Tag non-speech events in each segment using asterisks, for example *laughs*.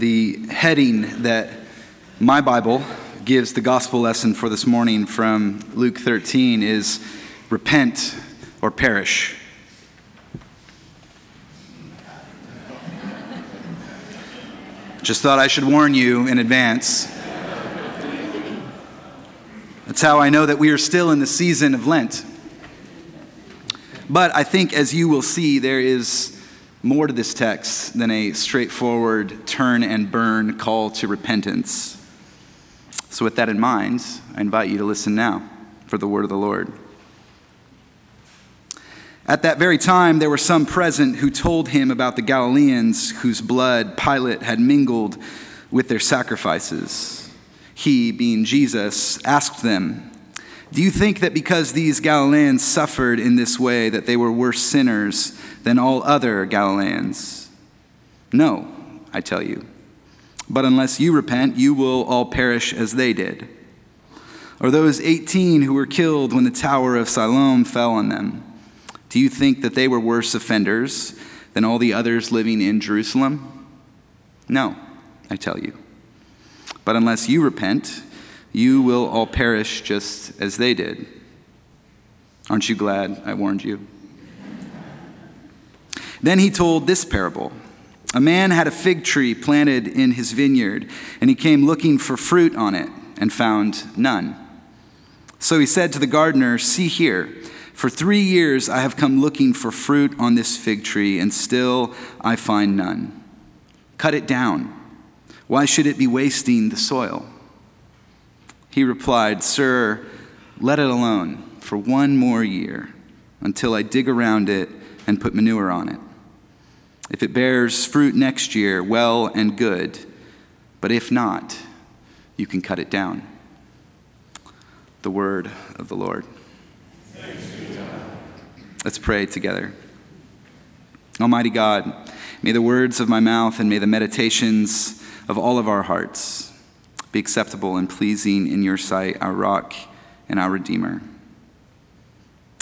The heading that my Bible gives the gospel lesson for this morning from Luke 13 is Repent or Perish. Just thought I should warn you in advance. That's how I know that we are still in the season of Lent. But I think, as you will see, there is more to this text than a straightforward turn and burn call to repentance. So, with that in mind, I invite you to listen now for the word of the Lord. At that very time, there were some present who told him about the Galileans whose blood Pilate had mingled with their sacrifices. He, being Jesus, asked them, Do you think that because these Galileans suffered in this way, that they were worse sinners than all other Galileans? No, I tell you. But unless you repent, you will all perish as they did. Or those 18 who were killed when the tower of Siloam fell on them. Do you think that they were worse offenders than all the others living in Jerusalem? No, I tell you. But unless you repent, you will all perish just as they did. Aren't you glad I warned you? Then he told this parable A man had a fig tree planted in his vineyard, and he came looking for fruit on it and found none. So he said to the gardener, See here, for three years I have come looking for fruit on this fig tree, and still I find none. Cut it down. Why should it be wasting the soil? He replied, Sir, let it alone for one more year until I dig around it and put manure on it. If it bears fruit next year, well and good. But if not, you can cut it down. The word of the Lord. Let's pray together. Almighty God, may the words of my mouth and may the meditations of all of our hearts be acceptable and pleasing in your sight, our rock and our Redeemer.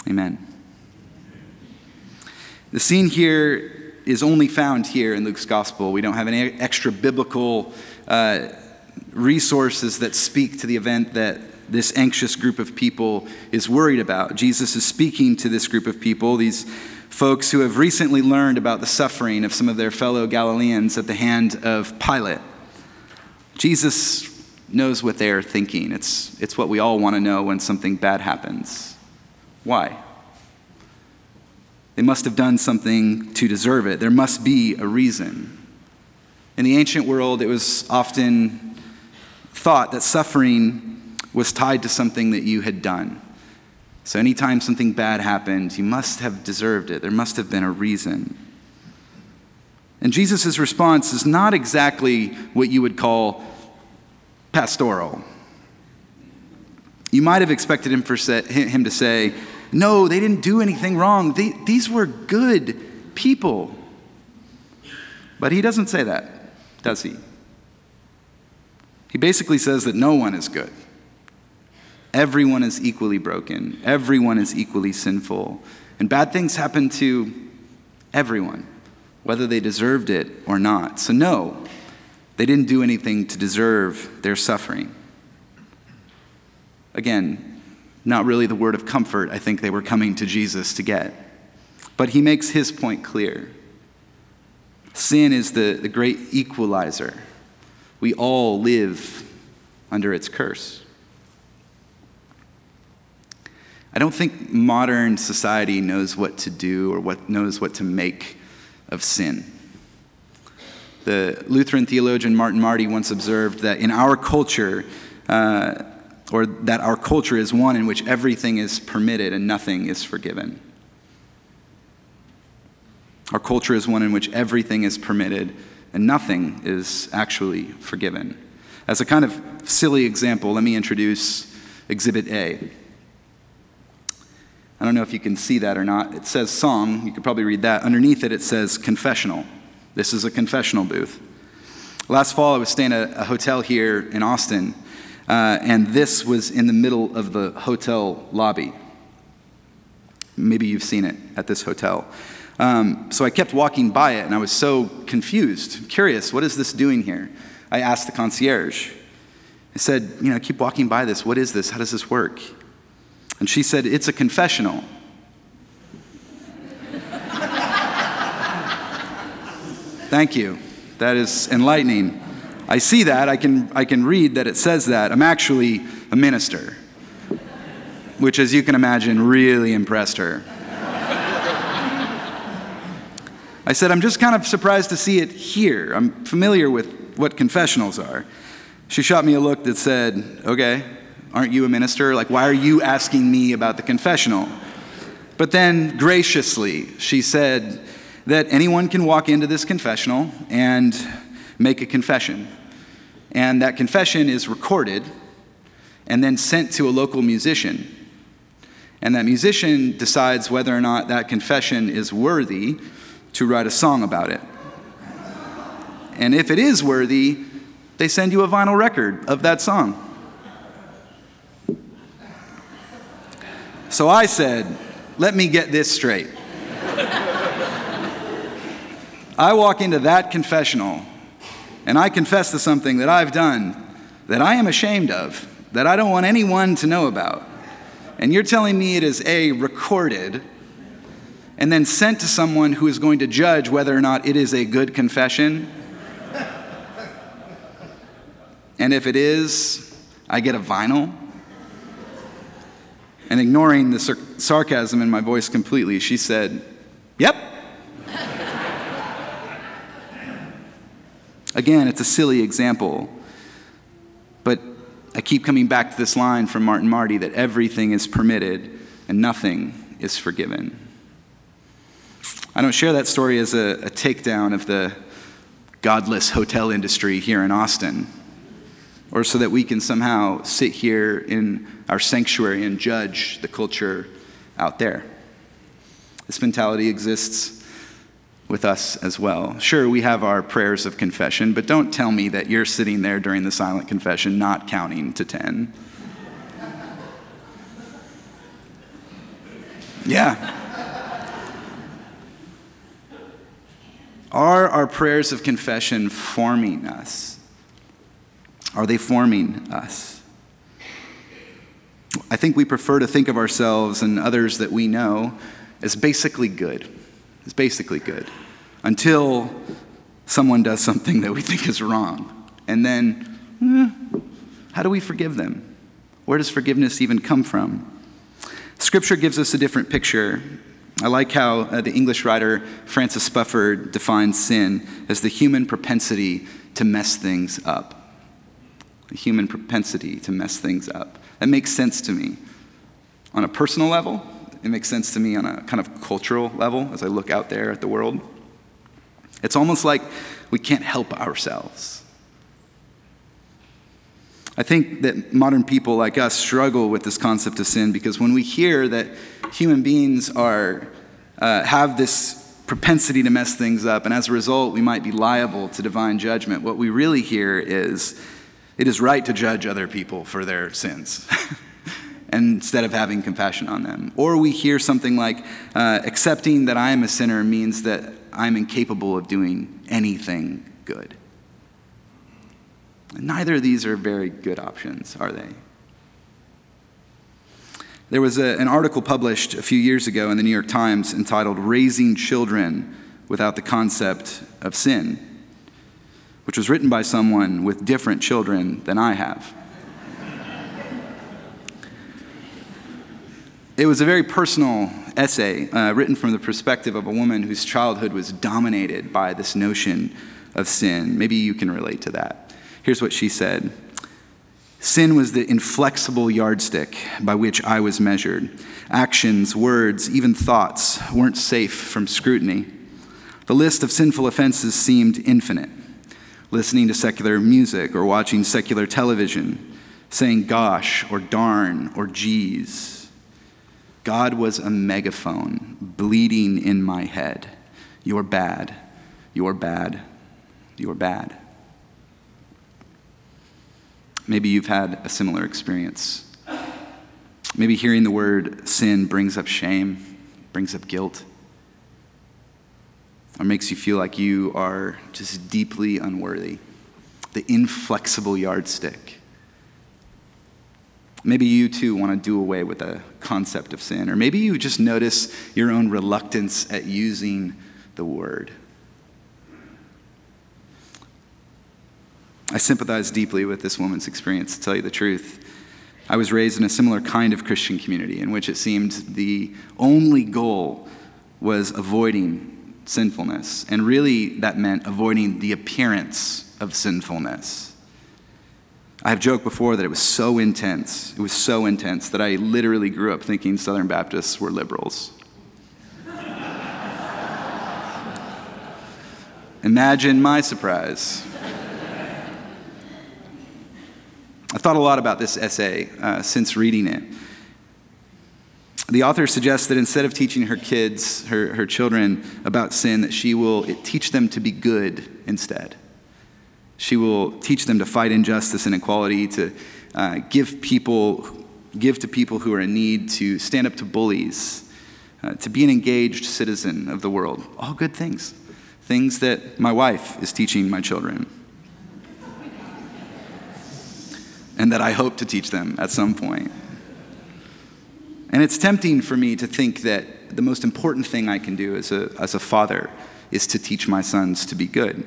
Amen. The scene here is only found here in Luke's gospel. We don't have any extra biblical uh, resources that speak to the event that this anxious group of people is worried about. Jesus is speaking to this group of people, these folks who have recently learned about the suffering of some of their fellow Galileans at the hand of Pilate. Jesus knows what they are thinking. It's, it's what we all want to know when something bad happens. Why? They must have done something to deserve it. There must be a reason. In the ancient world, it was often thought that suffering was tied to something that you had done. So anytime something bad happened, you must have deserved it. There must have been a reason. And Jesus' response is not exactly what you would call pastoral. You might have expected him, for him to say, No, they didn't do anything wrong. They, these were good people. But he doesn't say that, does he? He basically says that no one is good. Everyone is equally broken, everyone is equally sinful. And bad things happen to everyone, whether they deserved it or not. So, no, they didn't do anything to deserve their suffering. Again, not really the word of comfort I think they were coming to Jesus to get. But he makes his point clear. Sin is the, the great equalizer. We all live under its curse. I don't think modern society knows what to do or what knows what to make of sin. The Lutheran theologian Martin Marty once observed that in our culture, uh, or that our culture is one in which everything is permitted and nothing is forgiven. Our culture is one in which everything is permitted and nothing is actually forgiven. As a kind of silly example, let me introduce Exhibit A. I don't know if you can see that or not. It says song. You could probably read that. Underneath it, it says confessional. This is a confessional booth. Last fall, I was staying at a hotel here in Austin, uh, and this was in the middle of the hotel lobby. Maybe you've seen it at this hotel. Um, so I kept walking by it, and I was so confused, curious. What is this doing here? I asked the concierge. I said, You know, I keep walking by this. What is this? How does this work? And she said, It's a confessional. Thank you. That is enlightening. I see that. I can, I can read that it says that. I'm actually a minister, which, as you can imagine, really impressed her. I said, I'm just kind of surprised to see it here. I'm familiar with what confessionals are. She shot me a look that said, Okay, aren't you a minister? Like, why are you asking me about the confessional? But then graciously, she said that anyone can walk into this confessional and make a confession. And that confession is recorded and then sent to a local musician. And that musician decides whether or not that confession is worthy to write a song about it. And if it is worthy, they send you a vinyl record of that song. So I said, let me get this straight. I walk into that confessional and I confess to something that I've done that I am ashamed of, that I don't want anyone to know about. And you're telling me it is A, recorded, and then sent to someone who is going to judge whether or not it is a good confession? And if it is, I get a vinyl? And ignoring the sar- sarcasm in my voice completely, she said, Yep. Again, it's a silly example, but I keep coming back to this line from Martin Marty that everything is permitted and nothing is forgiven. I don't share that story as a, a takedown of the godless hotel industry here in Austin or so that we can somehow sit here in our sanctuary and judge the culture out there. This mentality exists with us as well. Sure, we have our prayers of confession, but don't tell me that you're sitting there during the silent confession not counting to 10. *laughs* Yeah. Are our prayers of confession forming us? Are they forming us? I think we prefer to think of ourselves and others that we know as basically good. As basically good. Until someone does something that we think is wrong. And then, eh, how do we forgive them? Where does forgiveness even come from? Scripture gives us a different picture. I like how uh, the English writer Francis Spufford defines sin as the human propensity to mess things up the human propensity to mess things up. That makes sense to me. On a personal level, it makes sense to me on a kind of cultural level as I look out there at the world. It's almost like we can't help ourselves. I think that modern people like us struggle with this concept of sin because when we hear that human beings are, uh, have this propensity to mess things up, and as a result, we might be liable to divine judgment, what we really hear is it is right to judge other people for their sins. *laughs* instead of having compassion on them. Or we hear something like, uh, accepting that I am a sinner means that I'm incapable of doing anything good. And neither of these are very good options, are they? There was a, an article published a few years ago in the New York Times entitled Raising Children Without the Concept of Sin which was written by someone with different children than I have. It was a very personal essay uh, written from the perspective of a woman whose childhood was dominated by this notion of sin. Maybe you can relate to that. Here's what she said Sin was the inflexible yardstick by which I was measured. Actions, words, even thoughts weren't safe from scrutiny. The list of sinful offenses seemed infinite listening to secular music or watching secular television, saying gosh or darn or geez. God was a megaphone bleeding in my head. You're bad. You're bad. You're bad. Maybe you've had a similar experience. Maybe hearing the word sin brings up shame, brings up guilt. or makes you feel like you are just deeply unworthy, the inflexible yardstick. Maybe you too want to do away with the concept of sin, or maybe you just notice your own reluctance at using the word. I sympathize deeply with this woman's experience, to tell you the truth. I was raised in a similar kind of Christian community in which it seemed the only goal was avoiding sinfulness. And really, that meant avoiding the appearance of sinfulness. I have joked before that it was so intense, it was so intense that I literally grew up thinking Southern Baptists were liberals. Imagine my surprise. I thought a lot about this essay uh, since reading it. The author suggests that instead of teaching her kids, her, her children, about sin, that she will teach them to be good instead. She will teach them to fight injustice and inequality, to uh, give people, give to people who are in need, to stand up to bullies, uh, to be an engaged citizen of the world. All good things. Things that my wife is teaching my children. and that I hope to teach them at some point. And it's tempting for me to think that the most important thing I can do as a, as a father is to teach my sons to be good.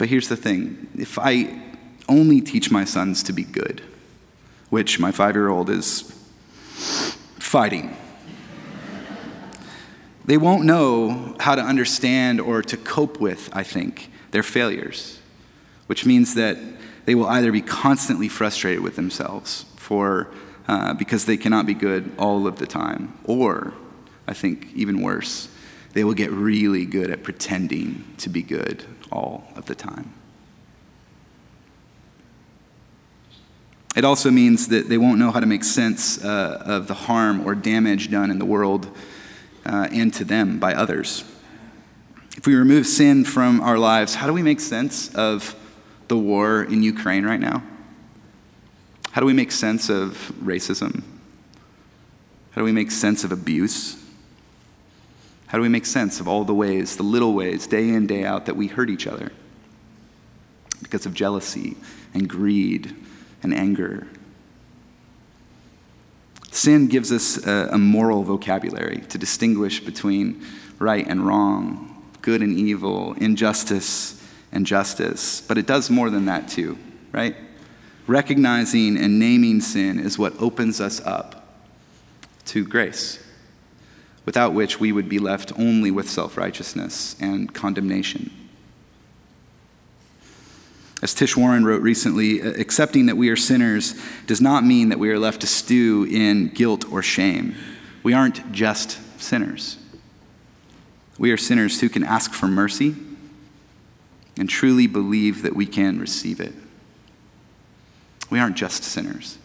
But here's the thing. If I only teach my sons to be good, which my five year old is fighting, they won't know how to understand or to cope with, I think, their failures, which means that they will either be constantly frustrated with themselves for, uh, because they cannot be good all of the time, or, I think even worse, they will get really good at pretending to be good all of the time. It also means that they won't know how to make sense uh, of the harm or damage done in the world uh, and to them by others. If we remove sin from our lives, how do we make sense of the war in Ukraine right now? How do we make sense of racism? How do we make sense of abuse? How do we make sense of all the ways, the little ways, day in, day out, that we hurt each other because of jealousy and greed and anger? Sin gives us a, a moral vocabulary to distinguish between right and wrong, good and evil, injustice and justice. But it does more than that, too, right? Recognizing and naming sin is what opens us up to grace, without which we would be left only with self righteousness and condemnation. As Tish Warren wrote recently, accepting that we are sinners does not mean that we are left to stew in guilt or shame. We aren't just sinners. We are sinners who can ask for mercy and truly believe that we can receive it. We aren't just sinners.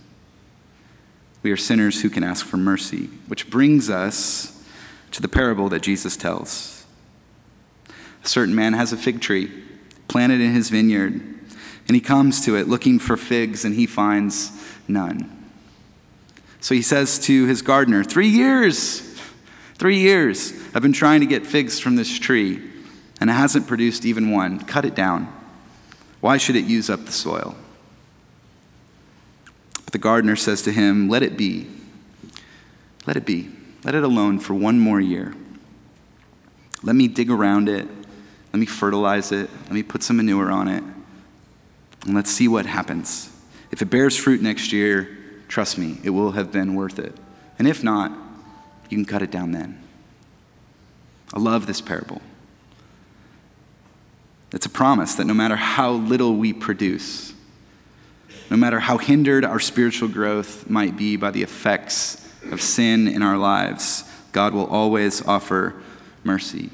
We are sinners who can ask for mercy, which brings us to the parable that Jesus tells. A certain man has a fig tree planted in his vineyard, and he comes to it looking for figs, and he finds none. So he says to his gardener, Three years, three years, I've been trying to get figs from this tree and it hasn't produced even one. Cut it down. Why should it use up the soil? But the gardener says to him, Let it be. Let it be. Let it alone for one more year. Let me dig around it. Let me fertilize it. Let me put some manure on it. And let's see what happens. If it bears fruit next year, trust me, it will have been worth it. And if not, you can cut it down then. I love this parable. It's a promise that no matter how little we produce, no matter how hindered our spiritual growth might be by the effects of sin in our lives, God will always offer mercy.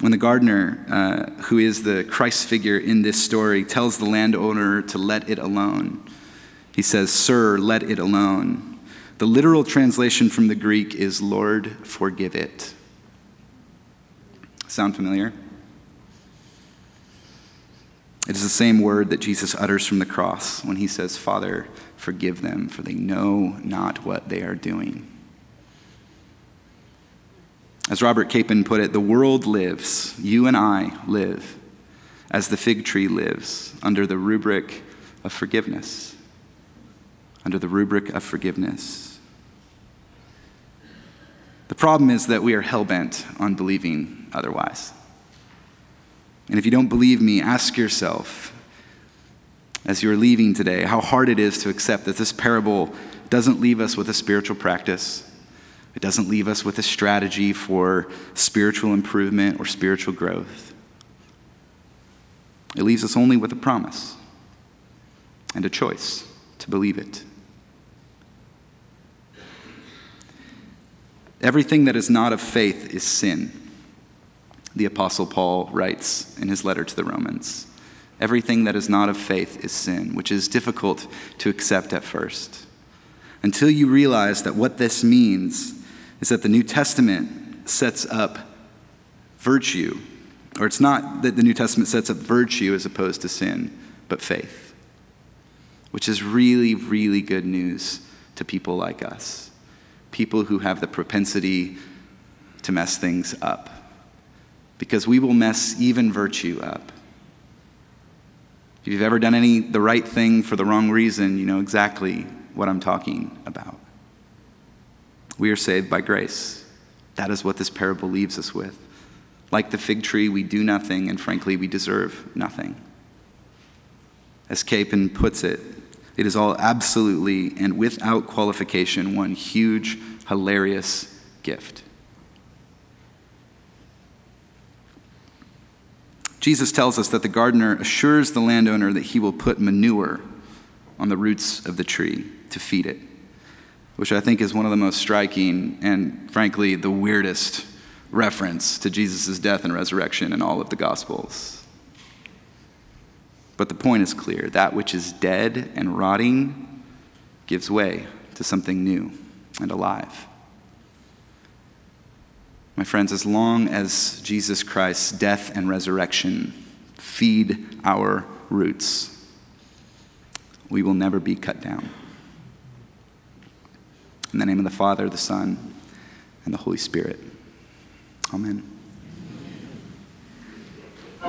When the gardener, uh, who is the Christ figure in this story, tells the landowner to let it alone, he says, Sir, let it alone. The literal translation from the Greek is, Lord, forgive it. Sound familiar? It is the same word that Jesus utters from the cross when he says, Father, forgive them, for they know not what they are doing. As Robert Capon put it, the world lives, you and I live, as the fig tree lives, under the rubric of forgiveness. Under the rubric of forgiveness. The problem is that we are hell bent on believing otherwise. And if you don't believe me, ask yourself as you're leaving today how hard it is to accept that this parable doesn't leave us with a spiritual practice. It doesn't leave us with a strategy for spiritual improvement or spiritual growth. It leaves us only with a promise and a choice to believe it. Everything that is not of faith is sin, the Apostle Paul writes in his letter to the Romans. Everything that is not of faith is sin, which is difficult to accept at first. Until you realize that what this means is that the New Testament sets up virtue, or it's not that the New Testament sets up virtue as opposed to sin, but faith, which is really, really good news to people like us people who have the propensity to mess things up. Because we will mess even virtue up. If you've ever done any the right thing for the wrong reason, you know exactly what I'm talking about. We are saved by grace. That is what this parable leaves us with. Like the fig tree, we do nothing, and frankly, we deserve nothing. As Capon puts it, it is all absolutely and without qualification one huge, hilarious gift. Jesus tells us that the gardener assures the landowner that he will put manure on the roots of the tree to feed it, which I think is one of the most striking and, frankly, the weirdest reference to Jesus' death and resurrection in all of the Gospels. But the point is clear that which is dead and rotting gives way to something new and alive. My friends, as long as Jesus Christ's death and resurrection feed our roots, we will never be cut down. In the name of the Father, the Son, and the Holy Spirit. Amen.